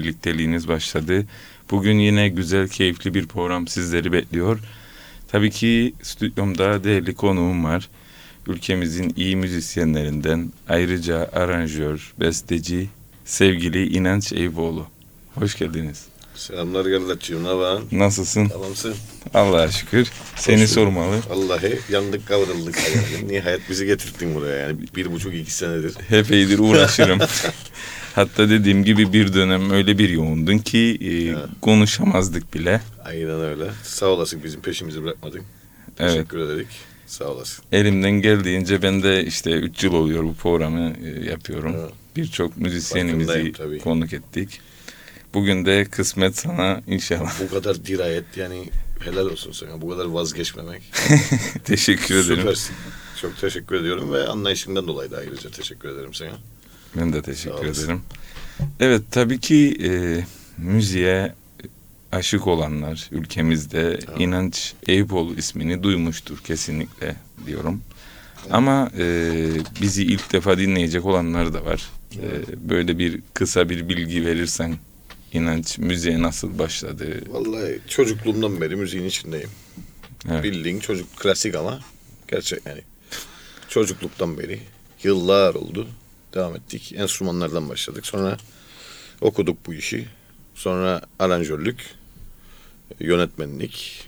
birlikteliğiniz başladı. Bugün yine güzel, keyifli bir program sizleri bekliyor. Tabii ki stüdyomda değerli konuğum var. Ülkemizin iyi müzisyenlerinden ayrıca aranjör, besteci, sevgili İnanç Eyüboğlu. Hoş geldiniz. Selamlar Gerdatçığım, ne var? Nasılsın? Tamamsın. Allah'a şükür. Seni bulduk. sormalı. Vallahi yandık kavruldık. Yani. Nihayet bizi getirdin buraya yani. Bir buçuk iki senedir. Hep iyidir uğraşırım. Hatta dediğim gibi bir dönem öyle bir yoğundun ki e, konuşamazdık bile. Aynen öyle. Sağ olasın bizim peşimizi bırakmadın. Evet. Teşekkür ederek. Sağ olasın. Elimden geldiğince ben de işte 3 yıl oluyor bu programı e, yapıyorum. Evet. Birçok müzisyenimizi konuk ettik. Bugün de kısmet sana inşallah. Bu kadar dirayet yani helal olsun sana. Bu kadar vazgeçmemek. Teşekkür ederim. Süpersin. Çok teşekkür ediyorum ve anlayışından dolayı da ayrıca teşekkür ederim sana. Ben de teşekkür ederim. Evet tabii ki e, müziğe aşık olanlar ülkemizde Tamam. İnanç Eyüboğlu ismini duymuştur kesinlikle diyorum. Ama e, bizi ilk defa dinleyecek olanlar da var. E, böyle bir kısa bir bilgi verirsen İnanç müziğe nasıl başladı? Vallahi çocukluğumdan beri müziğin içindeyim. Evet. Bildiğin çocuk klasik ama gerçek yani. Çocukluktan beri yıllar oldu. Devam ettik. Enstrümanlardan başladık. Sonra okuduk bu işi. Sonra aranjörlük, yönetmenlik,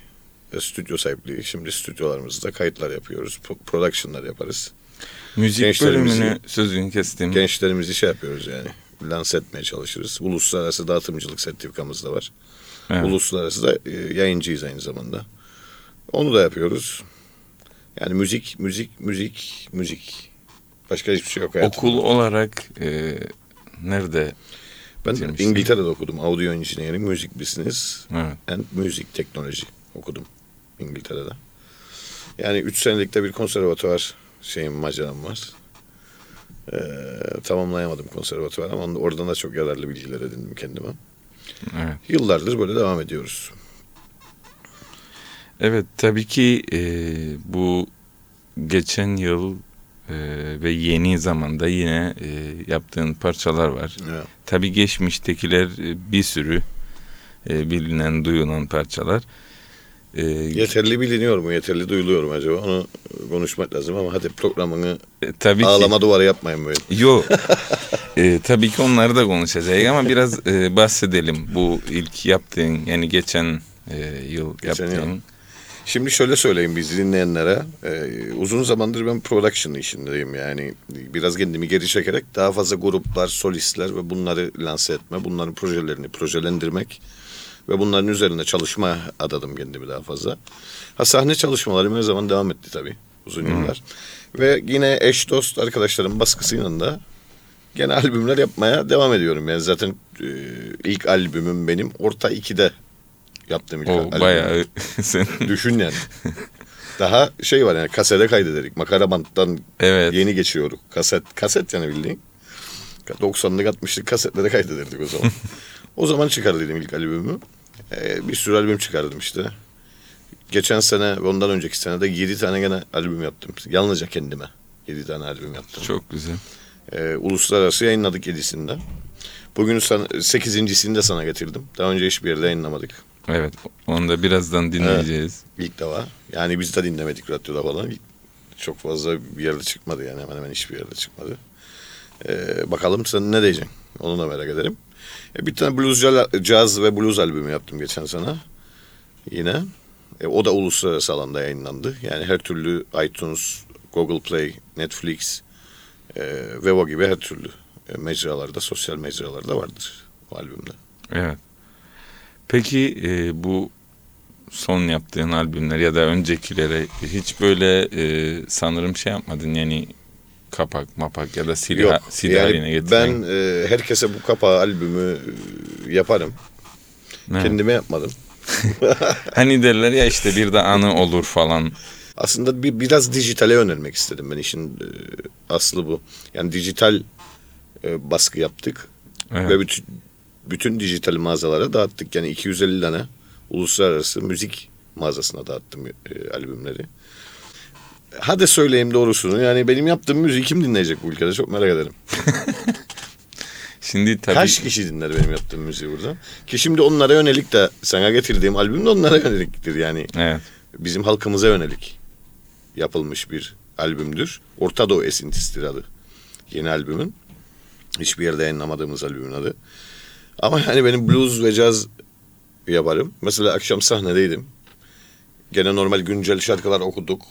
ve stüdyo sahipliği. Şimdi stüdyolarımızda kayıtlar yapıyoruz. pro- Production'lar yaparız. Müzik bölümünü sözünü kestim. Gençlerimizi şey yapıyoruz yani. Lanse etmeye çalışırız. Uluslararası dağıtımcılık sertifikamız da var. Evet. Uluslararası da e, yayıncıyız aynı zamanda. Onu da yapıyoruz. Yani müzik, müzik, müzik, müzik. Başka hiçbir şey yok hayatımda. Okul olarak e, nerede? Ben bitirmişsin? İngiltere'de okudum. Audio Engineering, Music Business Evet. and Music Technology okudum İngiltere'de. Yani üç senelikte bir konservatuvar şeyim, maceram var. Ee, tamamlayamadım konservatuvar ama oradan da çok yararlı bilgiler edindim kendime. Evet. Yıllardır böyle devam ediyoruz. Evet tabii ki e, bu geçen yıl e, ve yeni zamanda yine e, yaptığın parçalar var. Evet. Tabii geçmiştekiler e, bir sürü e, bilinen, duyulan parçalar. E, Yeterli biliniyor mu, yeterli duyuluyor mu acaba? Onu konuşmak lazım ama hadi programını e, tabii ağlama duvarı yapmayın böyle. ki yok. E, tabii ki onları da konuşacağız ama biraz e, bahsedelim. Bu ilk yaptığın yani geçen e, yıl Geçen yaptığın. Şimdi şöyle söyleyeyim biz dinleyenlere. e, uzun zamandır ben production işindeyim yani. Biraz kendimi geri çekerek daha fazla gruplar, solistler ve bunları lanse etme, bunların projelerini projelendirmek ve bunların üzerinde çalışma adadım kendimi daha fazla. Ha sahne çalışmalarım her zaman devam etti tabii uzun yıllar. Ve yine eş dost arkadaşlarım baskısıyla da gene albümler yapmaya devam ediyorum. Yani zaten e, ilk albümüm benim Orta 2'de yaptığım ilk O albüm. bayağı sen Düşün yani. Daha şey var yani kasete kaydederik. Makara banttan evet. yeni geçiyorduk. Kaset kaset yani bildiğin. 90'lık 60'lık kasetlere kaydederdik o zaman. o zaman çıkardıydım ilk albümü. Ee, bir sürü albüm çıkardım işte. Geçen sene ve ondan önceki sene de 7 tane gene albüm yaptım. Yalnızca kendime. 7 tane albüm yaptım. Çok güzel. Ee, uluslararası yayınladık 7'sinde. Bugün sana, 8.sini de sana getirdim. Daha önce hiçbir yerde yayınlamadık. Evet. Onu da birazdan dinleyeceğiz. İlk defa. Yani biz de dinlemedik radyoda falan. Çok fazla bir yerde çıkmadı yani hemen hemen hiçbir yerde çıkmadı. Ee, bakalım sen ne diyeceksin? Onu da merak ederim. E, bir tane blues, caz ve blues albümü yaptım geçen sene. Yine. E, o da uluslararası alanda yayınlandı. Yani her türlü iTunes, Google Play, Netflix, e, Vevo gibi her türlü mecralarda, sosyal mecralarda vardır o albümde. Evet. Peki e, bu son yaptığın albümler ya da öncekilere hiç böyle e, sanırım şey yapmadın yani kapak mapak ya da silah, Yok. silah yani haline getiren. ben e, herkese bu kapağı albümü e, yaparım. Evet. Kendime yapmadım. Hani derler ya işte bir de anı olur falan. Aslında bir biraz dijitale yönelmek istedim ben işin e, aslı bu. Yani dijital e, baskı yaptık Evet. ve bütün bütün dijital mağazalara dağıttık. Yani 250 tane uluslararası müzik mağazasına dağıttım e, albümleri. Hadi söyleyeyim doğrusunu. Yani benim yaptığım müziği kim dinleyecek bu ülkede çok merak ederim. Şimdi tabii Kaç kişi dinler benim yaptığım müziği burada? Ki şimdi onlara yönelik de sana getirdiğim albüm de onlara yöneliktir yani. evet. Bizim halkımıza yönelik yapılmış bir albümdür. Orta Doğu esintisidir adı. Yeni albümün. Hiçbir yerde yayınlamadığımız albümün adı. Ama yani benim blues ve caz yaparım. Mesela akşam sahnedeydim. Gene normal güncel şarkılar okuduk.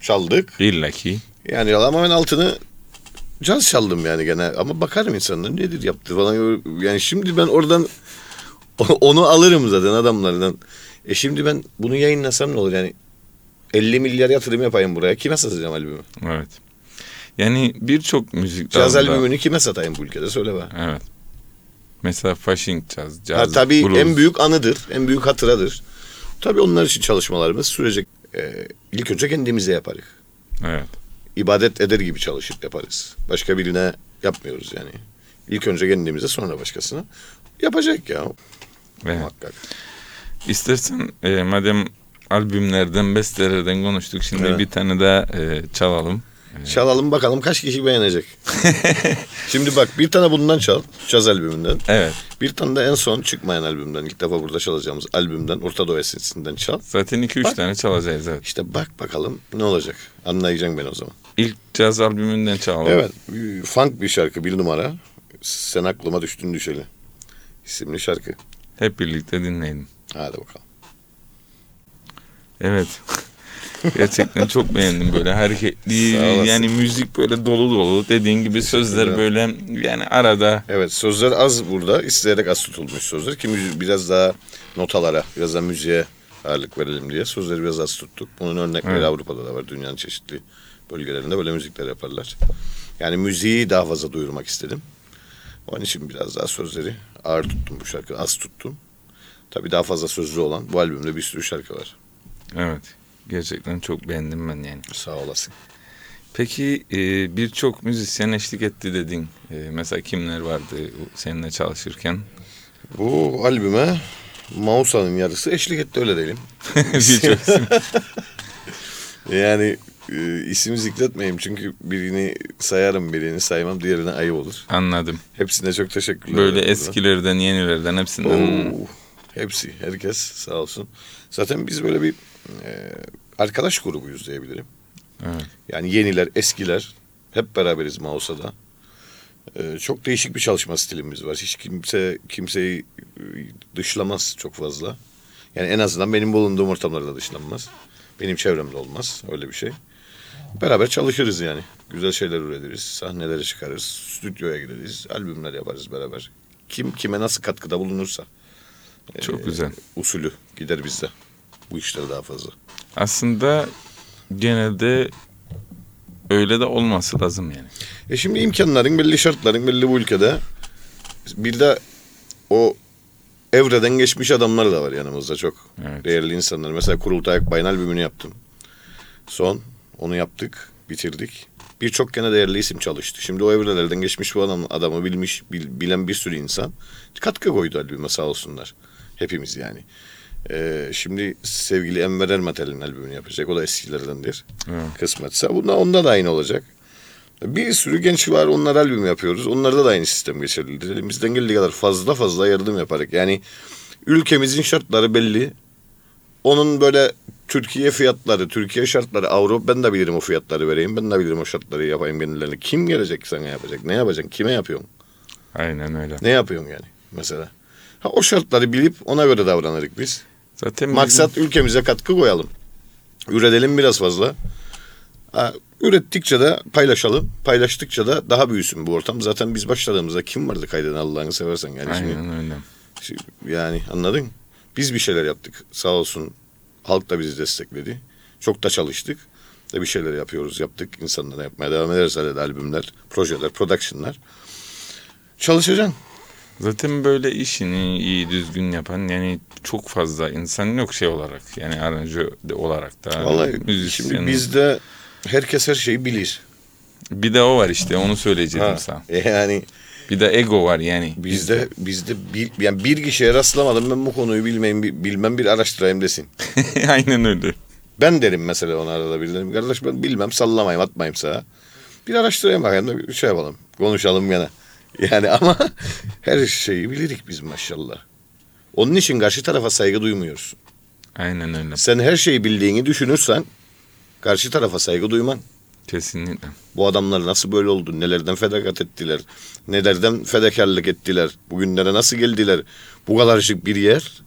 Çaldık. İlla ki. Yani ama ben altını caz çaldım yani gene. Ama bakarım insanlar nedir yaptı falan. Yani şimdi ben oradan onu alırım zaten adamlardan. E şimdi ben bunu yayınlasam ne olur yani 50 milyar yatırım yapayım buraya. Kime satacağım albümü? Evet. Yani birçok müzik Caz albümünü kime satayım bu ülkede söyle be. Evet. Mesela Fasching caz, Ha, caz, tabii blues. en büyük anıdır, en büyük hatıradır. Tabii onlar için çalışmalarımız sürecek. Ee, ilk önce kendimize yaparız. Evet. İbadet eder gibi çalışıp yaparız. Başka birine yapmıyoruz yani. İlk önce kendimize sonra başkasına. Yapacak ya evet. muhakkak. İstersen e, madem albümlerden, bestelerden konuştuk şimdi Evet. bir tane daha e, çalalım. Çalalım bakalım kaç kişi beğenecek. Şimdi bak bir tane bundan çal. Caz albümünden. Evet. Bir tane de en son çıkmayan albümden. ilk defa burada çalacağımız albümden. Orta Doğu esintisinden çal. Zaten 2-3 Bak. tane çalacağız evet. İşte bak bakalım ne olacak. Anlayacaksın ben o zaman. İlk caz albümünden çalalım. Evet. Funk bir şarkı bir numara. Sen aklıma düştün düşeli. İsimli şarkı. Hep birlikte dinleyelim. Hadi bakalım. Evet. Gerçekten çok beğendim böyle hareketli olasın. yani müzik böyle dolu dolu dediğin gibi sözler böyle yani arada Evet sözler az burada. isteyerek az tutulmuş sözler. Ki müzi- biraz daha notalara, biraz daha müziğe ağırlık verelim diye sözleri biraz az tuttuk. Bunun örnekleri Evet. Avrupa'da da var. Dünyanın çeşitli bölgelerinde böyle müzikler yaparlar. Yani müziği daha fazla duyurmak istedim. Onun için biraz daha sözleri ağır tuttum bu şarkı. Az tuttum. Tabii daha fazla sözlü olan bu albümde bir sürü şarkı var. evet gerçekten çok beğendim ben yani. Sağ olasın. Peki e, birçok müzisyen eşlik etti dedin. E, mesela kimler vardı seninle çalışırken? Bu albüme Mausa'nın yarısı eşlik etti öyle diyelim. birçok. Yani e, isim zikretmeyeyim çünkü birini sayarım birini saymam diğerine ayıp olur. Anladım. Hepsine çok teşekkürler. Böyle ederim. eskilerden yenilerden hepsinden. Oo, hepsi herkes sağ olsun. Zaten biz böyle bir e, arkadaş grubuyuz diyebilirim. Evet. Yani yeniler eskiler hep beraberiz Mausa'da. E, çok değişik bir çalışma stilimiz var. Hiç kimse kimseyi e, dışlamaz çok fazla. Yani en azından benim bulunduğum ortamlarda dışlanmaz. Benim çevremde olmaz öyle bir şey. Beraber çalışırız yani. Güzel şeyler üretiriz. Sahnelere çıkarız. Stüdyoya gideriz. Albümler yaparız beraber. Kim kime nasıl katkıda bulunursa. Çok e, güzel. Usulü gider bizde. Bu işler daha fazla. Aslında genelde öyle de olması lazım yani. E şimdi imkanların belli şartların belli bu ülkede. Bir de o evreden geçmiş adamlar da var yanımızda çok. Evet. Değerli insanlar. Mesela Kurultay Akbay'ın albümünü yaptım. Son onu yaptık, bitirdik. Birçok gene değerli isim çalıştı. Şimdi o evrelerden geçmiş bu adam, adamı bilmiş, bil- bilen bir sürü insan katkı koydu albüme sağ olsunlar. Hepimiz yani. Ee, şimdi sevgili Enver Ermetel'in albümünü yapacak. O da eskilerdendir. Evet. Kısmetse. Bunda, onda da aynı olacak. Bir sürü genç var onlar albüm yapıyoruz. Onlarda da aynı sistem geçerlidir. Elimizden geldiği kadar fazla fazla yardım yaparak. Yani ülkemizin şartları belli. Onun böyle Türkiye fiyatları, Türkiye şartları, Avrupa ben de bilirim o fiyatları vereyim. Ben de bilirim o şartları yapayım kendilerine. Kim gelecek sana yapacak? Ne yapacaksın? Kime yapıyorsun? Aynen öyle. Ne yapıyorsun yani mesela? Ha, o şartları bilip ona göre davranırız biz. Zaten bizim- Maksat ülkemize katkı koyalım. Üretelim biraz fazla. Ha, ürettikçe de paylaşalım. Paylaştıkça da daha büyüsün bu ortam. Zaten biz başladığımızda kim vardı kaydeden Allah'ını seversen yani. Şimdi, Aynen öyle. şimdi yani anladın? Biz bir şeyler yaptık. Sağ olsun halk da bizi destekledi. Çok da çalıştık. Da bir şeyler yapıyoruz, yaptık. İnsanlara yapmaya devam ederiz. Hadi de albümler, projeler, productionlar. Çalışacaksın. Zaten böyle işini iyi düzgün yapan yani çok fazla insan yok şey olarak yani aranjö olarak da Vallahi müzisyen. şimdi bizde herkes her şeyi bilir. Bir de o var işte onu söyleyecektim Ha, sana. yani Bir de ego var yani. bizde bizde bir, yani bir kişiye rastlamadım ben bu konuyu bilmeyeyim bi- bilmem bir araştırayım desin. Aynen öyle. Ben derim mesela ona arada bir derim. Kardeş ben bilmem sallamayayım atmayayım sağa. Bir araştırayım bakayım da bir şey yapalım. Konuşalım gene. Yani ama her şeyi bilirik biz maşallah. Onun için karşı tarafa saygı duymuyorsun. Aynen öyle. Sen her şeyi bildiğini düşünürsen karşı tarafa saygı duyman. Kesinlikle. Bu adamlar nasıl böyle oldu? Nelerden fedakat ettiler? Nelerden fedakarlık ettiler? Bugünlere nasıl geldiler? Bu kadarcık bir yer,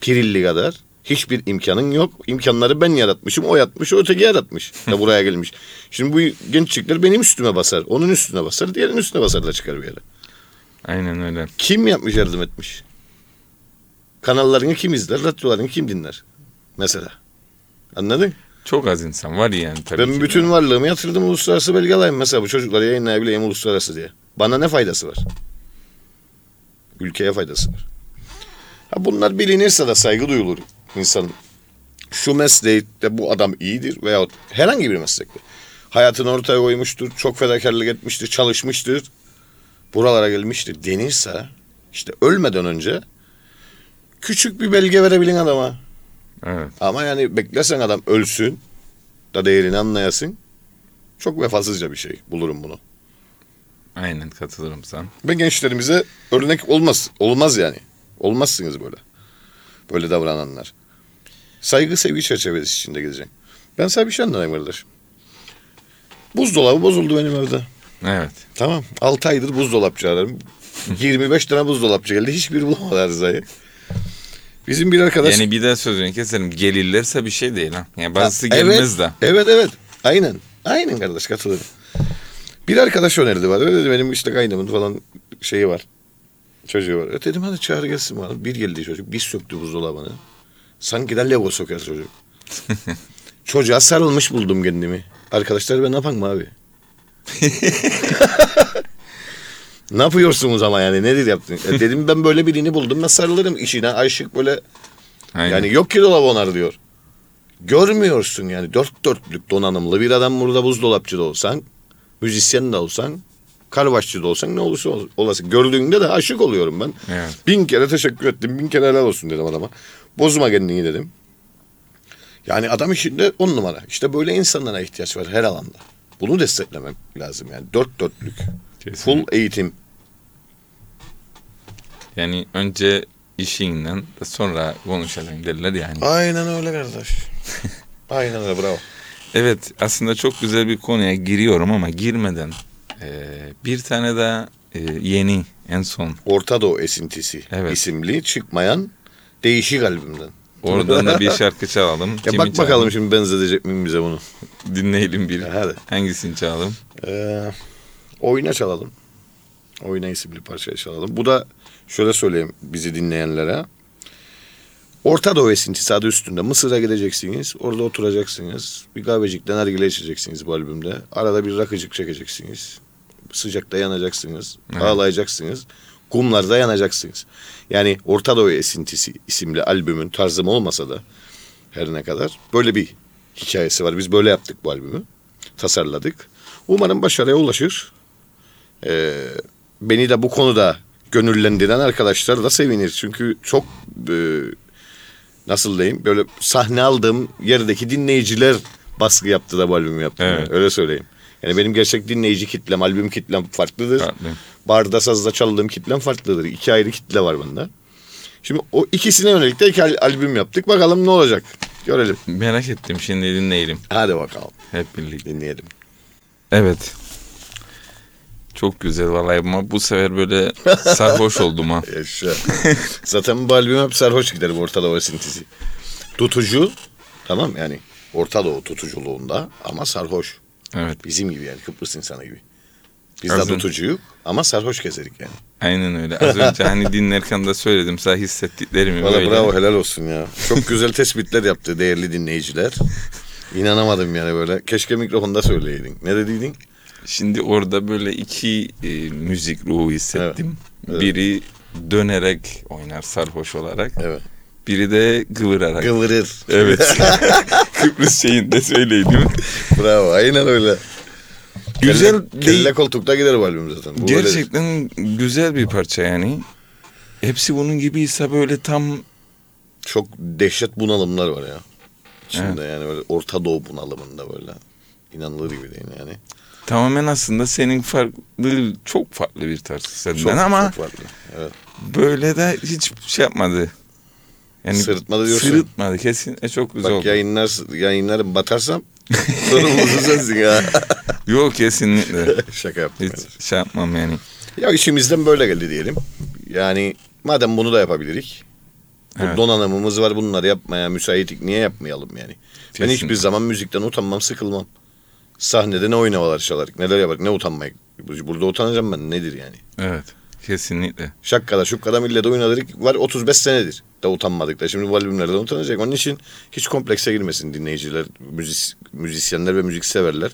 Pirilli kadar hiçbir imkanın yok. İmkanları ben yaratmışım, o yatmış, o öteki yaratmış. Da buraya gelmiş. Şimdi bu gençlikler benim üstüme basar. Onun üstüne basar, diğerinin üstüne basar da çıkar bir yere. Aynen öyle. Kim yapmış, yardım etmiş? Kanallarını kim izler, radyolarını kim dinler? Mesela. Anladın? Çok az insan var yani tabii Ben ki. bütün varlığımı yatırdım uluslararası belge alayım mesela bu çocuklara yayınlayabileyim uluslararası diye. Bana ne faydası var? Ülkeye faydası var. Ha bunlar bilinirse de saygı duyulur insanın. Şu meslekte bu adam iyidir veyahut herhangi bir meslekte. Hayatını ortaya koymuştur, çok fedakarlık etmiştir, çalışmıştır. Buralara gelmiştir denirse işte ölmeden önce küçük bir belge verebilin adama. Evet. Ama yani beklesen adam ölsün da değerini anlayasın. Çok vefasızca bir şey. Bulurum bunu. Aynen katılırım sana. Ben gençlerimize örnek olmaz. Olmaz yani. Olmazsınız böyle. Böyle davrananlar. Saygı sevgi çerçevesi içinde gideceksin. Ben sana bir şey anlatayım kardeşim. Buzdolabı bozuldu benim evde. Evet. Tamam. 6 aydır buzdolapçı ararım. 25 tane buzdolapçı geldi. Hiçbir bulamadı arızayı. Bizim bir arkadaş... Yani bir daha sözünü keserim. Gelirlerse bir şey değil ha. Yani bazısı Ha, gelmez evet, de. Evet evet. Aynen. Aynen kardeş katılıyorum. Bir arkadaş önerdi bana. Öyle dedi benim işte kaynımın falan şeyi var. Çocuğu var. E dedim hadi çağır gelsin bana. Bir geldi çocuk. Bir söktü buzdolabını. Sanki de Lego söker çocuk. Çocuğa sarılmış buldum kendimi. Arkadaşlar ben ne yapayım abi? ne yapıyorsunuz ama yani nedir yaptın? E dedim ben böyle birini buldum ben sarılırım işine aşık böyle Aynen. yani yok ki dolabı onar diyor. Görmüyorsun yani dört dörtlük donanımlı bir adam burada buzdolapçı da olsan, müzisyen de olsan, karvaşçı da olsan ne olursa ol- olasın. Gördüğünde de aşık oluyorum ben. Evet. Bin kere teşekkür ettim, bin kere helal olsun dedim adama. Bozma kendini dedim. Yani adam işinde on numara. İşte böyle insanlara ihtiyaç var her alanda. Bunu desteklemem lazım yani. Dört dörtlük. Kesinlikle. Full eğitim. Yani önce işinden de sonra konuşalım derler yani. Aynen öyle kardeş. Aynen öyle bravo. Evet aslında çok güzel bir konuya giriyorum ama girmeden bir tane daha eee, yeni en son Orta Doğu Esintisi Evet. isimli çıkmayan değişik albümden. oradan da bir şarkı çalalım. Ya Kimi bak bakalım çalalım? şimdi benzetecek miyim bize bunu. Dinleyelim bir. Hadi. Hangisini çalalım? Ee, oyna çalalım. Oyna isimli parçayı çalalım. Bu da şöyle söyleyeyim bizi dinleyenlere. Orta Doğu esintisi adı üstünde. Mısır'a gideceksiniz. Orada oturacaksınız. Bir kahvecikten nargile içeceksiniz bu albümde. Arada bir rakıcık çekeceksiniz. Sıcakta yanacaksınız. Evet. Ağlayacaksınız. Kumlarda yanacaksınız. Yani Orta Doğu esintisi isimli albümün tarzım olmasa da her ne kadar böyle bir hikayesi var. Biz böyle yaptık bu albümü. Tasarladık. Umarım başarıya ulaşır. Ee, beni de bu konuda gönüllendiren arkadaşlar da sevinir. Çünkü çok e, nasıl diyeyim böyle sahne aldığım yerdeki dinleyiciler baskı yaptı da bu albümü yaptım. Evet. Öyle söyleyeyim. Yani benim gerçek dinleyici kitlem, albüm kitlem farklıdır. Farklı. Barda sazda çaldığım kitlem farklıdır. İki ayrı kitle var bende. Şimdi o ikisine yönelik de iki al- albüm yaptık. Bakalım ne olacak. Görelim. Merak ettim şimdi dinleyelim Hadi bakalım. hep birlikte. Dinleyelim. Evet. Çok güzel vallahi ama bu sefer böyle sarhoş oldum ha. Yaşa. Zaten bu albüm hep sarhoş gider bu Orta Doğu esintisi. Tutucu tamam yani Orta Doğu tutuculuğunda ama sarhoş. Evet Bizim gibi yani Kıbrıs insanı gibi. Biz Az de tutucuyuk ama sarhoş gezerik yani. aynen öyle. Az önce hani dinlerken de söyledim sana hissettiklerimi Valla böyle. bravo helal olsun ya. Çok güzel tespitler yaptı değerli dinleyiciler. İnanamadım yani böyle. Keşke mikrofonda söyleyeydin. Ne dediydin? Şimdi orada böyle iki e, müzik ruhu hissettim. Evet. Biri dönerek oynar sarhoş olarak. Evet. Biri de kıvırarak. Kıvırır. evet. Kıbrıs şeyinde söyleyeyim değil mi? Bravo aynen öyle. Güzel kelle, değil. kelle koltukta gider bu albüm zaten. Bu. Gerçekten güzel bir parça yani. Hepsi bunun gibiyse böyle tam çok dehşet bunalımlar var ya. İçinde yani böyle Orta Doğu bunalımında böyle. İnanılır gibi değil yani. Tamamen aslında senin farklı, çok farklı bir tarz senden Çok, ama çok farklı. Evet. böyle de hiç şey yapmadı. Yani Sırıtmadı diyorsun. Sırıtmadı kesinlikle çok güzel Bak oldu. yayınlar, yayınlarım batarsam sorumlusu sensin ya. Yok kesinlikle. Şaka yaptım. hiç şey yapmam yani. Ya işimizden böyle geldi diyelim. Yani madem bunu da yapabilirik. Bu Evet. donanımımız var bunları yapmaya müsaitik. Niye yapmayalım yani? Ben Kesinlikle. hiçbir zaman müzikten utanmam, sıkılmam. Sahnede ne oynamalar çalarık, neler yaparık, ne utanmayık. Burada utanacağım ben nedir yani? Evet kesinlikle. Şakkada şukkada millete oynadık var 35 senedir da utanmadık da şimdi bu albümlerden utanacak. Onun için hiç komplekse girmesin dinleyiciler, müzis, müzisyenler ve müzik severler.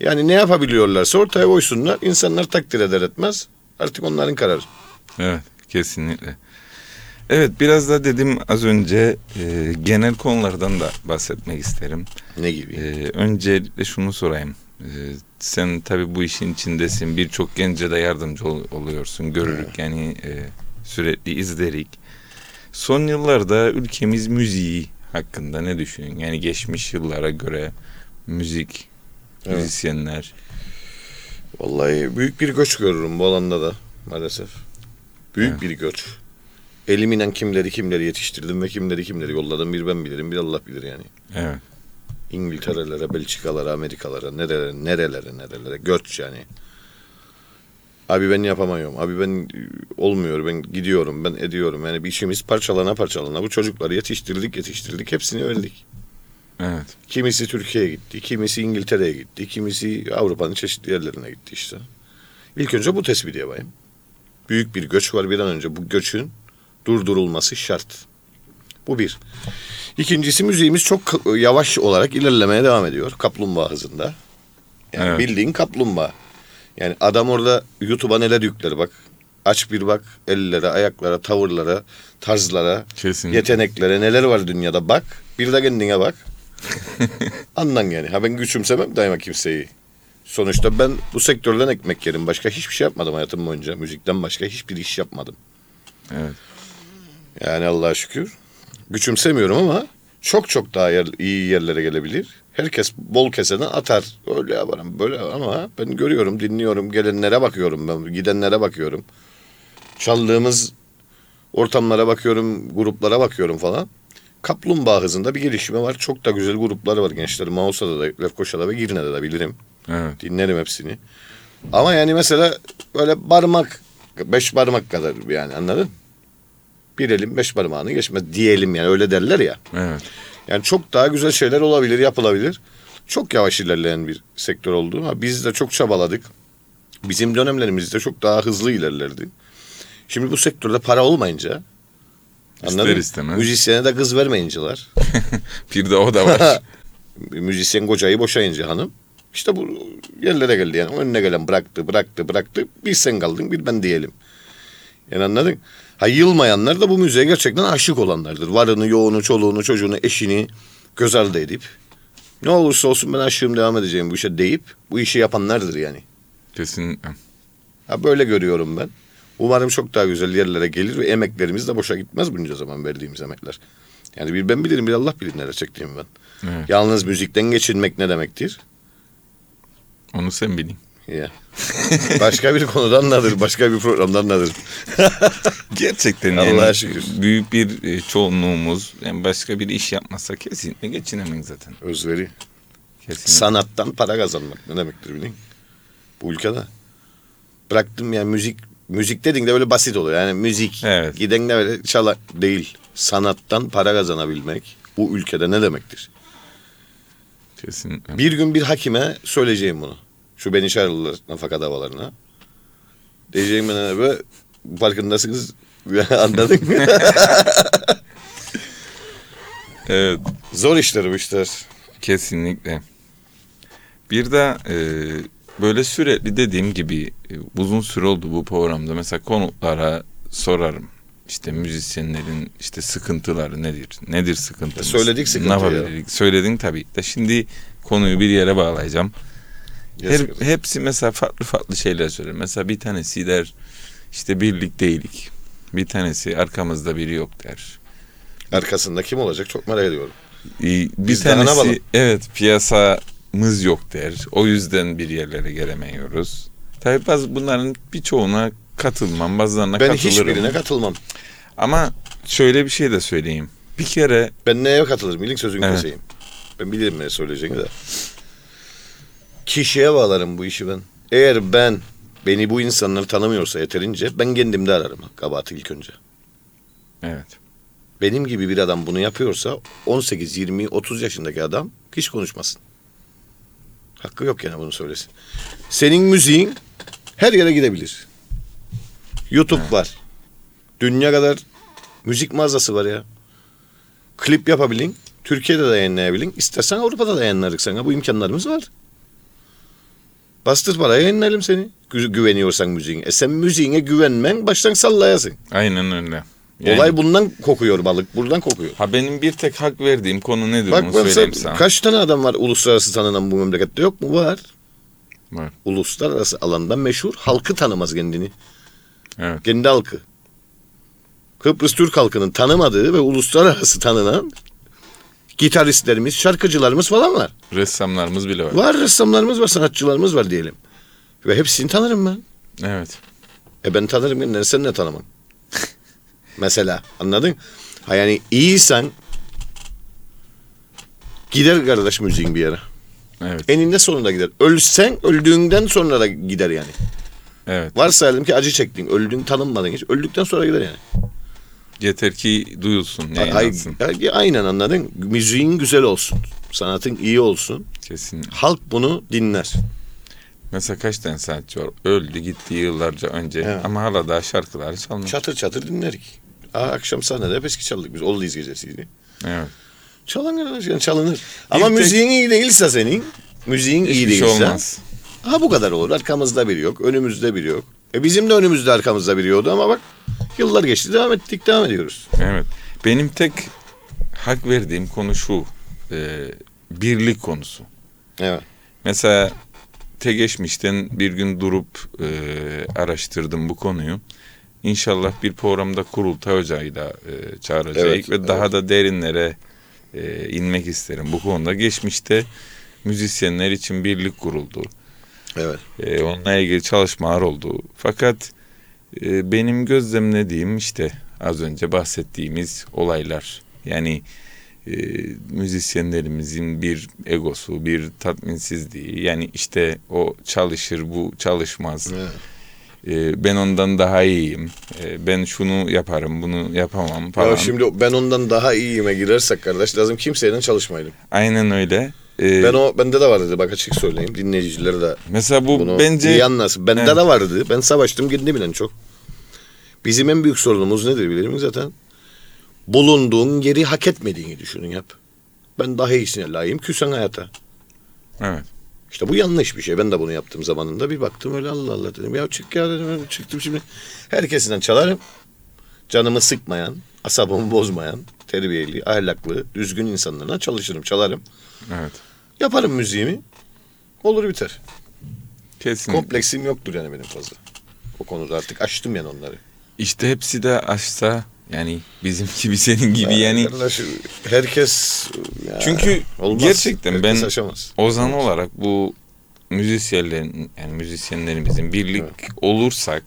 Yani ne yapabiliyorlarsa ortaya koysunlar. İnsanlar takdir eder etmez. Artık onların kararı. Evet kesinlikle. Evet biraz da dedim az önce e, genel konulardan da bahsetmek isterim. Ne gibi? E, öncelikle şunu sorayım. E, sen tabii bu işin içindesin. Birçok gence de yardımcı ol- oluyorsun. Görürük yani e, sürekli izlerik. Son yıllarda ülkemiz müziği hakkında ne düşünüyorsun? Yani geçmiş yıllara göre müzik, Evet. müzisyenler. Vallahi büyük bir göç görürüm bu alanda da maalesef. Büyük Evet. bir göç. Eliminen kimleri kimleri yetiştirdim ve kimleri kimleri yolladım bir ben bilirim bir Allah bilir yani. Evet. İngiltere'lere, Belçikalara, Amerikalara, nerelere, nerelere, nerelere göç yani. Abi ben yapamıyorum. Abi ben e, olmuyor. Ben gidiyorum. Ben ediyorum. Yani bir işimiz parçalana parçalana. Bu çocukları yetiştirdik yetiştirdik. Hepsini verdik. Evet. Kimisi Türkiye'ye gitti. Kimisi İngiltere'ye gitti. Kimisi Avrupa'nın çeşitli yerlerine gitti işte. İlk önce bu tespit yapayım. Büyük bir göç var. Bir an önce bu göçün durdurulması şart. Bu bir. İkincisi müziğimiz çok yavaş olarak ilerlemeye devam ediyor. Kaplumbağa hızında. Yani Evet. bildiğin kaplumbağa. Yani adam orada YouTube'a neler yükler bak. Aç bir bak ellere, ayaklara, tavırlara, tarzlara, Kesinlikle. yeteneklere neler var dünyada bak. Bir de kendine bak. Anlan yani. Ha ben güçümsemem daima kimseyi. Sonuçta ben bu sektörden ekmek yerim. Başka hiçbir şey yapmadım hayatım boyunca. Müzikten başka hiçbir iş yapmadım. Evet. Yani Allah'a şükür. Güçümsemiyorum ama çok çok daha yer, iyi yerlere gelebilir. Herkes bol keseden atar. Öyle yaparım böyle ama ben görüyorum, dinliyorum. Gelenlere bakıyorum ben. Gidenlere bakıyorum. Çaldığımız ortamlara bakıyorum, gruplara bakıyorum falan. Kaplumbağa hızında bir gelişme var. Çok da güzel gruplar var gençler. Mausa'da da, Lefkoşa'da ve Girne'de de bilirim. Evet. Dinlerim hepsini. Ama yani mesela böyle parmak, beş parmak kadar yani anladın? Bir elin beş parmağını geçmez diyelim yani öyle derler ya. Evet. Yani çok daha güzel şeyler olabilir, yapılabilir. Çok yavaş ilerleyen bir sektör oldu. Ha, biz de çok çabaladık. Bizim dönemlerimizde çok daha hızlı ilerlerdi. Şimdi bu sektörde para olmayınca İster anladın? istemez. Müzisyene de kız vermeyinceler. Bir de o da var. müzisyen kocayı boşayınca hanım. İşte bu yerlere geldi yani. Önüne gelen bıraktı, bıraktı, bıraktı. Bir sen kaldın, bir ben diyelim. Yani anladın? Ha yılmayanlar da bu müziğe gerçekten aşık olanlardır. Varını, yoğunu, çoluğunu, çocuğunu, eşini göz ardı edip ne olursa olsun ben aşığım devam edeceğim bu işe deyip bu işi yapanlardır yani. Kesinlikle. Ha böyle görüyorum ben. Umarım çok daha güzel yerlere gelir ve emeklerimiz de boşa gitmez bunca zaman verdiğimiz emekler. Yani bir ben bilirim bir Allah bilir neler çektiğimi ben. Evet. Yalnız müzikten geçinmek ne demektir? Onu sen bilin. Ya. Başka bir konudan nadır, başka bir programdan nadır. Gerçekten Allah'a yani şükür. büyük bir e, çoğunluğumuz yani başka bir iş yapmazsa kesinlikle geçinemeyiz zaten. Özveri. Kesinlikle. Sanattan para kazanmak ne demektir bilin? Bu ülkede. Bıraktım yani müzik, müzik dediğinde böyle basit oluyor. Yani müzik, Evet. giden de öyle çala değil. Sanattan para kazanabilmek bu ülkede ne demektir? Kesinlikle. Bir gün bir hakime söyleyeceğim bunu. Şu beni çağırırlar nafaka davalarına. Diyeceğim bana böyle farkındasınız. Anladın mı? Evet. Zor işler bu işler. Kesinlikle. Bir de e, böyle sürekli dediğim gibi e, uzun süre oldu bu programda. Mesela konuklara sorarım. İşte müzisyenlerin işte sıkıntıları nedir? Nedir sıkıntımız? Söyledik sıkıntıyı Ne ya. yapabiliriz? Söyledin tabii. De şimdi konuyu bir yere bağlayacağım. Her, hepsi mesela farklı farklı şeyler söyler. Mesela bir tanesi der işte birlik değilik. Bir tanesi arkamızda biri yok der. Arkasında kim olacak çok merak ediyorum. Ee, Bir Biz tanesi evet piyasa zamanımız yok der. O yüzden bir yerlere gelemiyoruz. Tabii bazı bunların birçoğuna katılmam, bazılarına Ben katılırım. hiçbirine katılmam. Ama şöyle bir şey de söyleyeyim. Bir kere Ben neye katılırım? İlk sözünü Evet. keseyim. Ben bilirim ne söyleyeceğini de. Kişiye bağlarım bu işi ben. Eğer ben beni bu insanlar tanımıyorsa yeterince ben kendimde ararım kabahati ilk önce. evet. Benim gibi bir adam bunu yapıyorsa 18, 20, 30 yaşındaki adam hiç konuşmasın. Hakkı yok yani bunu söylesin. Senin müziğin her yere gidebilir. YouTube var. Dünya kadar müzik mağazası var ya. Klip yapabilin. Türkiye'de de yayınlayabilin. İstersen Avrupa'da da yayınlarız sana. Bu imkanlarımız var. Bastır paraya yayınlayalım seni. Gü- güveniyorsan müziğine. E sen müziğine güvenmen baştan sallayasın. Aynen öyle. Yani- Olay bundan kokuyor balık. Buradan kokuyor. Ha benim bir tek hak verdiğim konu nedir Bak onu ben söyleyeyim sana. kaç tane adam var uluslararası tanınan bu memlekette yok mu? Var. Var. Uluslararası alanda meşhur. Halkı tanımaz kendini. Evet. Kendi halkı. Kıbrıs Türk halkının tanımadığı ve uluslararası tanınan gitaristlerimiz, şarkıcılarımız falan var. Ressamlarımız bile var. Var ressamlarımız var, sanatçılarımız var diyelim. Ve hepsini tanırım ben. Evet. E ben tanırım kendini, sen ne tanımam? Mesela anladın? Ha yani iyiysen gider kardeş müziğin bir yere. Evet. Eninde sonunda gider. Ölsen öldüğünden sonra da gider yani. Evet. Varsayalım ki acı çektin. Öldün tanınmadın hiç. Öldükten sonra gider yani. Yeter ki duyulsun, Ay, yayınlansın. ay- aynen anladın. Müziğin güzel olsun. Sanatın iyi olsun. Kesin. Halk bunu dinler. Mesela kaç tane sanatçı var? Öldü gitti yıllarca önce Evet. ama hala daha şarkıları çalınır. Çatır çatır dinlerik. Aa, akşam sahnede hep eski çaldık biz. Oldies gecesiydi. Evet. Arkadaş yani çalınır. Ama tek- müziğin iyi değilse senin, müziğin iyi Hiçbir değilse. şey olmaz. Ha bu kadar olur. Arkamızda biri yok, önümüzde biri yok. E bizim de önümüzde arkamızda biri yoktu ama bak yıllar geçti devam ettik devam ediyoruz. Evet. Benim tek hak verdiğim konu şu. e, birlik konusu. Evet. Mesela Tegeşmiş'ten bir gün durup e, araştırdım bu konuyu. İnşallah bir programda kurultay hocayla e, çağıracak Evet, ve daha da derinlere e, inmek isterim. Bu konuda geçmişte müzisyenler için birlik kuruldu. Evet. E, onunla ilgili çalışmalar oldu. Fakat e, benim gözlemlediğim işte az önce bahsettiğimiz olaylar. Yani e, müzisyenlerimizin bir egosu, bir tatminsizliği. Yani işte o çalışır, bu çalışmaz. evet. E, ben ondan daha iyiyim. E, ben şunu yaparım, bunu yapamam falan. Ya şimdi ben ondan daha iyiyime girersek kardeş lazım kimseyle çalışmayalım. Aynen öyle. E, Ben o bende de vardı bak açık söyleyeyim dinleyicilere de mesela bu bunu bence iyi anlasın. Bende Evet. de vardı. Ben savaştım kendimle çok. Bizim en büyük sorunumuz nedir bilir misin zaten? Bulunduğun yeri hak etmediğini düşünün hep. Ben daha iyisine layığım küsen hayata. evet. İşte bu yanlış bir şey. Ben de bunu yaptım zamanında. Bir baktım öyle Allah Allah dedim. Ya çık ya dedim. Çıktım şimdi. Herkesinden çalarım. Canımı sıkmayan, asabımı bozmayan, terbiyeli, ahlaklı, düzgün insanlarla çalışırım, çalarım. Evet. Yaparım müziğimi. Olur biter. Kesin. Kompleksim yoktur yani benim fazla. O konuda artık aştım yani onları. İşte hepsi de aşsa yani bizim gibi senin gibi yani Arkadaş, herkes ya, Çünkü olmaz. gerçekten Herkes ben aşamaz. Ozan olarak bu müzisyenlerin yani müzisyenlerimizin birlik olursak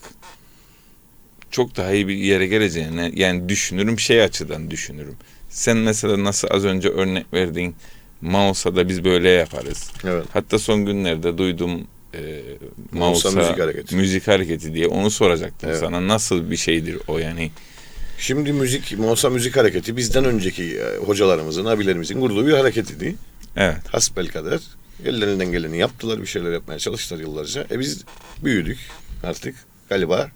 çok daha iyi bir yere geleceğini yani düşünürüm şey açıdan düşünürüm. Sen mesela nasıl az önce örnek verdiğin Mausa da biz böyle yaparız. Evet. Hatta son günlerde duydum e, Mausa Mausa müzik hareketi. müzik hareketi diye onu soracaktım Evet. sana. Nasıl bir şeydir o yani? Şimdi müzik, Mosa Müzik Hareketi bizden önceki e, hocalarımızın, abilerimizin kurduğu bir hareketiydi. Evet. Hasbelkader ellerinden geleni yaptılar, bir şeyler yapmaya çalıştılar yıllarca. E biz büyüdük artık galiba.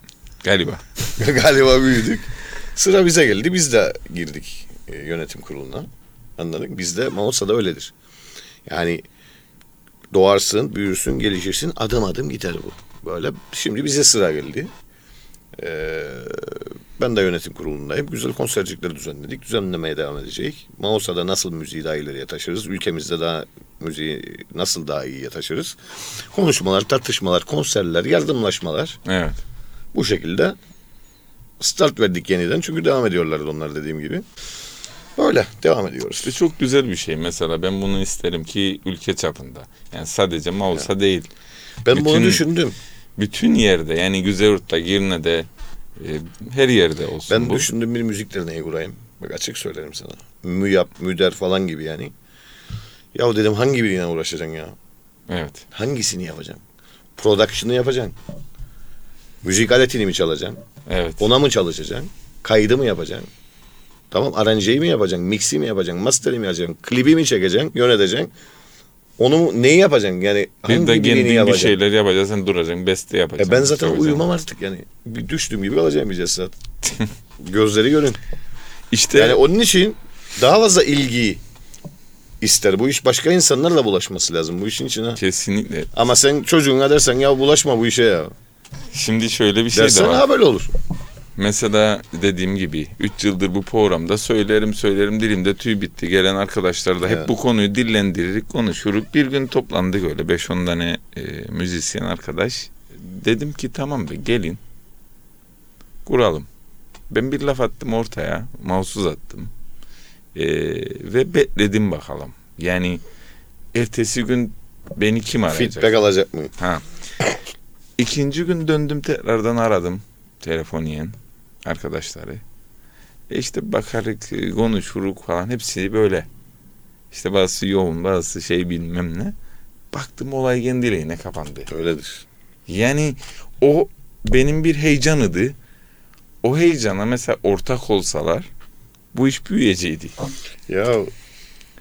Galiba. galiba büyüdük. Sıra bize geldi, biz de girdik e, yönetim kuruluna. Anladın? Bizde Mausa'da öyledir. Yani doğarsın, büyürsün, gelişirsin, adım adım gider bu. Böyle şimdi bize sıra geldi. Ee, ben de yönetim kurulundayım. Güzel konsercikleri düzenledik. Düzenlemeye devam edecek. Mausa'da nasıl müziği daha ileriye taşırız? Ülkemizde daha müziği nasıl daha iyiye taşırız? Konuşmalar, tartışmalar, konserler, yardımlaşmalar. Evet. Bu şekilde start verdik yeniden. Çünkü devam ediyorlardı onlar dediğim gibi. Böyle devam ediyoruz. İşte çok güzel bir şey mesela ben bunu isterim ki ülke çapında. Yani sadece Mausa değil. Ben bunu bütün- düşündüm. Bütün yerde yani Güzeyurt'ta, Girne'de e, her yerde olsun Ben bu. düşündüm bir müzik derneği kurayım. Bak açık söylerim sana. Müyap, müder falan gibi yani. Ya dedim hangi biriyle uğraşacaksın ya? Evet. Hangisini yapacaksın? Production'ı yapacaksın. Müzik aletini mi çalacaksın? Evet. Ona mı çalışacaksın? Kaydı mı yapacaksın? Tamam aranjeyi mi yapacaksın? Mixi mi yapacaksın? Master'i mi yapacaksın? Klibi mi çekeceksin? Yöneteceksin? Onu mu- neyi yapacaksın? Yani Bir hangi de birini kendin bir yapacaksın? şeyler yapacaksın, sen duracaksın, beste E yapacaksın. ben zaten çalacaksın. uyumam artık yani. Bir düştüğüm gibi kalacağım bir cesaret. Gözleri görün. İşte Yani onun için daha fazla ilgi ister. Bu iş başka insanlarla bulaşması lazım bu işin içine. kesinlikle. Ama sen çocuğuna dersen ya bulaşma bu işe ya. Şimdi şöyle bir şey de Dersen var. ha böyle olur. Mesela dediğim gibi 3 yıldır bu programda söylerim söylerim dilimde tüy bitti. Gelen arkadaşlar da hep Evet. bu konuyu dillendiririk konuşuruz. Bir gün toplandık öyle 5-10 tane e, müzisyen arkadaş. Dedim ki tamam be gelin kuralım. Ben bir laf attım ortaya. Mavsuz attım. E, ve bekledim bakalım. Yani ertesi gün beni kim arayacak? Feedback alacak mı? Ha. İkinci gün döndüm tekrardan aradım telefoniyen arkadaşları. E işte bakarık e, konuşuruk falan hepsi böyle. İşte bazısı yoğun bazısı şey bilmem ne. Baktım olay kendiliğine kapandı. Öyledir. Yani o benim bir heyecanıydı. O heyecana mesela ortak olsalar bu iş büyüyecekti. Ya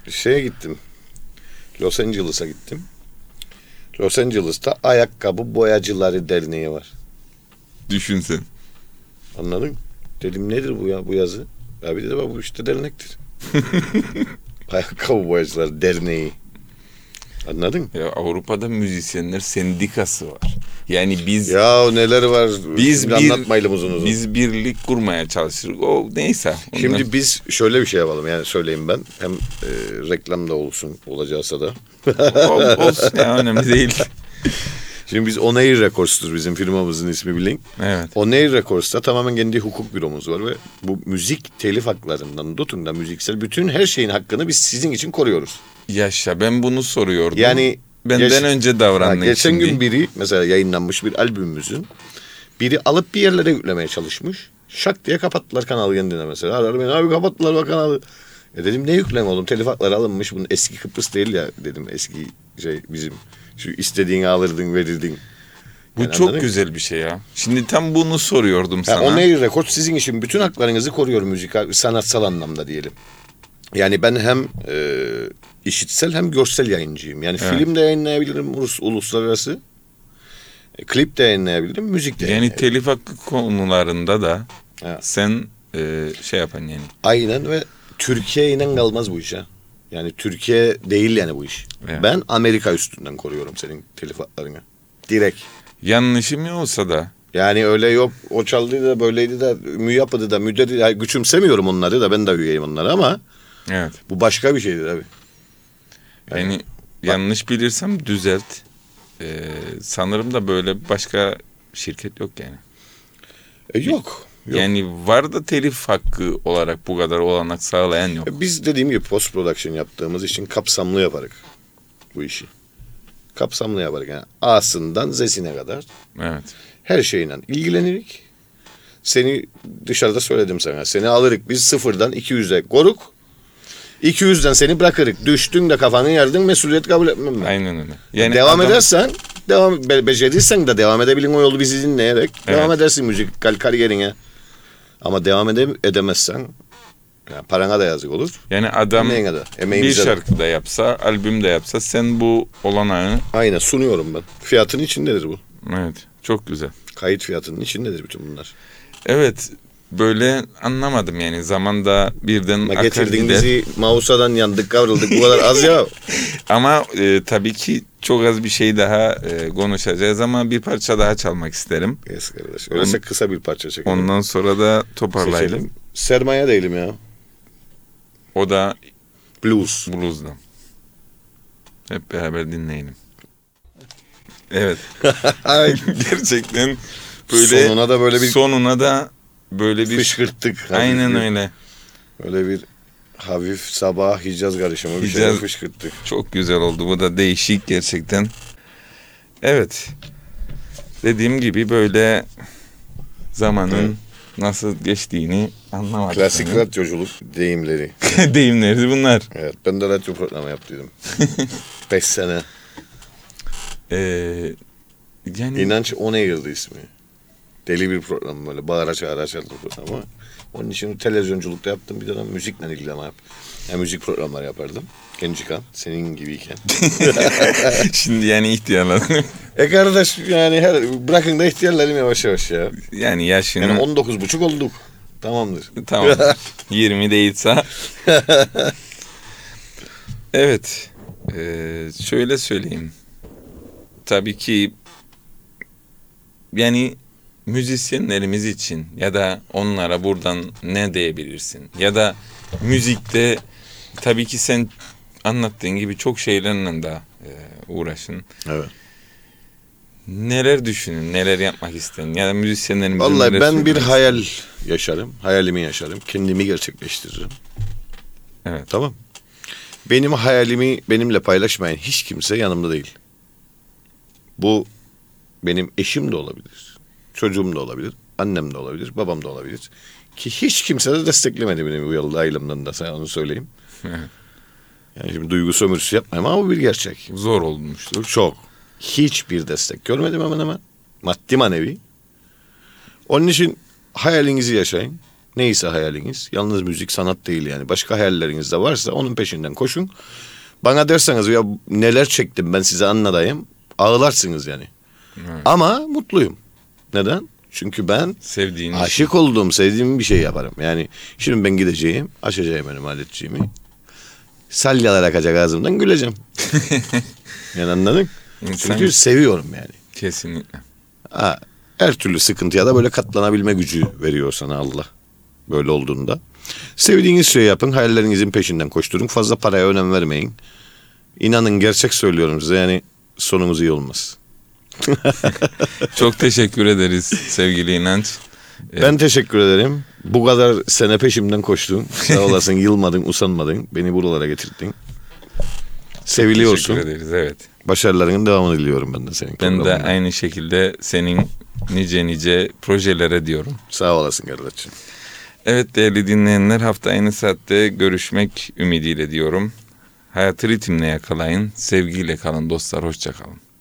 şeye gittim. Los Angeles'a gittim. Los Angeles'ta Ayakkabı Boyacıları Derneği var. Düşünsen. Anladın? Dedim nedir bu ya bu yazı? Abi dedi bak bu işte dernektir. Ayakkabı Boyacıları Derneği. Anladın? Ya Avrupa'da müzisyenler sendikası var. Yani biz Ya neler var. Biz Şimdi bir- anlatmayalım uzun uzun. Biz birlik kurmaya çalışırız. O neyse. Ondan- Şimdi biz şöyle bir şey yapalım yani söyleyeyim ben. Hem e, reklamda olsun olacaksa da. Ol- olsun ya önemli değil. Şimdi biz On Air Records'tur bizim firmamızın ismi bilin. Evet. On Air Records'ta tamamen kendi hukuk büromuz var ve bu müzik telif haklarından tutun da müziksel bütün her şeyin hakkını biz sizin için koruyoruz. Yaşa ben bunu soruyordum. Yani benden geç- önce Ha, davrandın geçen gün biri mesela yayınlanmış bir albümümüzün biri alıp bir yerlere yüklemeye çalışmış. Şak diye kapattılar kanalı kendine mesela. Arar beni abi kapattılar bak kanalı. E dedim ne yükleme oğlum telif hakları alınmış. Bunun eski Kıbrıs değil ya dedim eski şey bizim şu istediğini alırdın verirdin. Bu Yani çok güzel bir şey ya. Şimdi tam bunu soruyordum Ha, sana. On Air Records sizin için bütün haklarınızı koruyor müzikal, sanatsal anlamda diyelim. Yani ben hem e, işitsel hem görsel yayıncıyım. Yani Evet. film de yayınlayabilirim ulus, uluslararası. E, klip de yayınlayabilirim, müzik de Yani telif hakkı konularında da Evet. sen e, şey yapan yani. Aynen ve Türkiye inen kalmaz bu işe. Yani Türkiye değil yani bu iş. Evet. Ben Amerika üstünden koruyorum senin telif haklarını. Direkt. Yanlışım ya olsa da Yani öyle yok o çaldıydı da böyleydi de mü yapıdı da müddet yani güçümsemiyorum onları da ben de üyeyim onlara ama evet. bu başka bir şeydir abi. Yani yanlış bilirsem düzelt. E, sanırım da böyle başka şirket yok yani. E, yok. Yok. Yani var da telif hakkı olarak bu kadar olanak sağlayan yok. E, Biz dediğim gibi post production yaptığımız için kapsamlı yaparız bu işi. Kapsamlı yaparız yani A'sından Z'sine kadar Evet. her şeyle ilgilenirik. Seni dışarıda söyledim sana. Seni alırık biz sıfırdan 200'e koruk. 200'den seni bırakırık. Düştün de kafanı yerdin mesuliyet kabul etmem ben. Aynen öyle. Yani devam adam- edersen, devam be, becerirsen de devam edebilin o yolu bizi dinleyerek Evet. devam edersin müzikal kariyerine. Ama devam ede- edemezsen yani parana da yazık olur. Yani adam Emeğine de, bir şarkı da yapsa, albüm de yapsa sen bu olanağı Aynen sunuyorum ben. Fiyatın içindedir bu. evet çok güzel. Kayıt fiyatının içindedir bütün bunlar. Evet böyle anlamadım yani zamanda birden Ama akar bizi Mausa'dan yandık kavrıldık bu kadar az ya. Ama e, tabii ki çok az bir şey daha e, konuşacağız ama bir parça daha çalmak isterim. Yes kardeş. Öyleyse kısa bir parça çekelim. Ondan sonra da toparlayalım. Seçelim. Sermaye değilim ya. O da Blues. blues'dan. Hep beraber dinleyelim. Evet. Gerçekten böyle Sonuna da böyle bir sonuna da böyle bir fışkırttık. aynen bir- öyle. Öyle bir Hafif sabah Hicaz karışımı bir şey Hicaz- fışkırttık. Çok güzel oldu. Bu da değişik gerçekten. Evet. Dediğim gibi böyle zamanın Evet. nasıl geçtiğini anlamadık. Klasik Yani. radyoculuk deyimleri. Deyimleri bunlar. Evet ben de radyo programı yaptıydım. Beş sene. Ee, yani İnanç On Air'dı ismi. Deli bir program böyle bağıra çağıra çaldı program ama onun için televizyonculukta yaptım bir dönem müzikle ilgilenme yap. Yani müzik programları yapardım. Gencikan senin gibiyken. şimdi yani ihtiyarladım. e kardeş yani her, bırakın da ihtiyarlarım yavaş yavaş ya. yani yaşını Yani 19 buçuk olduk. Tamamdır. tamam 20 değilse evet ee, şöyle söyleyeyim tabii ki yani müzisyenlerimiz için ya da onlara buradan ne diyebilirsin ya da müzikte tabii ki sen anlattığın gibi çok şeylerle de e, uğraşın. Evet. Neler düşünün, neler yapmak isteyin ya da müzisyenlerimize Vallahi ben bir hayal yaşarım. Hayalimi yaşarım. Kendimi gerçekleştiririm. Evet. Tamam. Benim hayalimi benimle paylaşmayan hiç kimse yanımda değil. Bu benim eşim de olabilir. Çocuğum da olabilir. Annem de olabilir. Babam da olabilir. Ki hiç kimse de desteklemedi beni bu yolda ayrılımdan da sana onu söyleyeyim. Yani şimdi duygu sömürüsü yapmayayım ama bu bir gerçek. Zor olmuştur. Çok. Hiçbir destek görmedim hemen hemen. Maddi manevi. Onun için hayalinizi yaşayın. Neyse hayaliniz. Yalnız müzik sanat değil yani. Başka hayalleriniz de varsa onun peşinden koşun. Bana derseniz ya neler çektim ben size anlatayım. Ağlarsınız yani. Evet. Ama mutluyum. Neden? Çünkü ben Sevdiğin aşık olduğum, sevdiğim bir şey yaparım. Yani şimdi ben gideceğim, açacağım benim aletçiğimi. Salyalar akacak ağzımdan güleceğim. yani anladın? İnsan Çünkü seviyorum yani. kesinlikle. Ha, her türlü sıkıntıya da böyle katlanabilme gücü veriyor sana Allah. Böyle olduğunda. Sevdiğiniz şeyi yapın. Hayallerinizin peşinden koşturun. Fazla paraya önem vermeyin. İnanın gerçek söylüyorum size yani sonumuz iyi olmaz. Çok teşekkür ederiz sevgili İnanç. Ben teşekkür ederim. Bu kadar sene peşimden koştun. Sağ olasın yılmadın, usanmadın. Beni buralara getirdin. Seviliyorsun. Teşekkür ederiz evet. Başarılarının devamını diliyorum ben de senin Ben de aynı şekilde senin nice nice projelere diyorum. Sağ olasın kardeşim. Evet değerli dinleyenler hafta aynı saatte görüşmek ümidiyle diyorum. Hayatı ritimle yakalayın. Sevgiyle kalın dostlar. Hoşça kalın.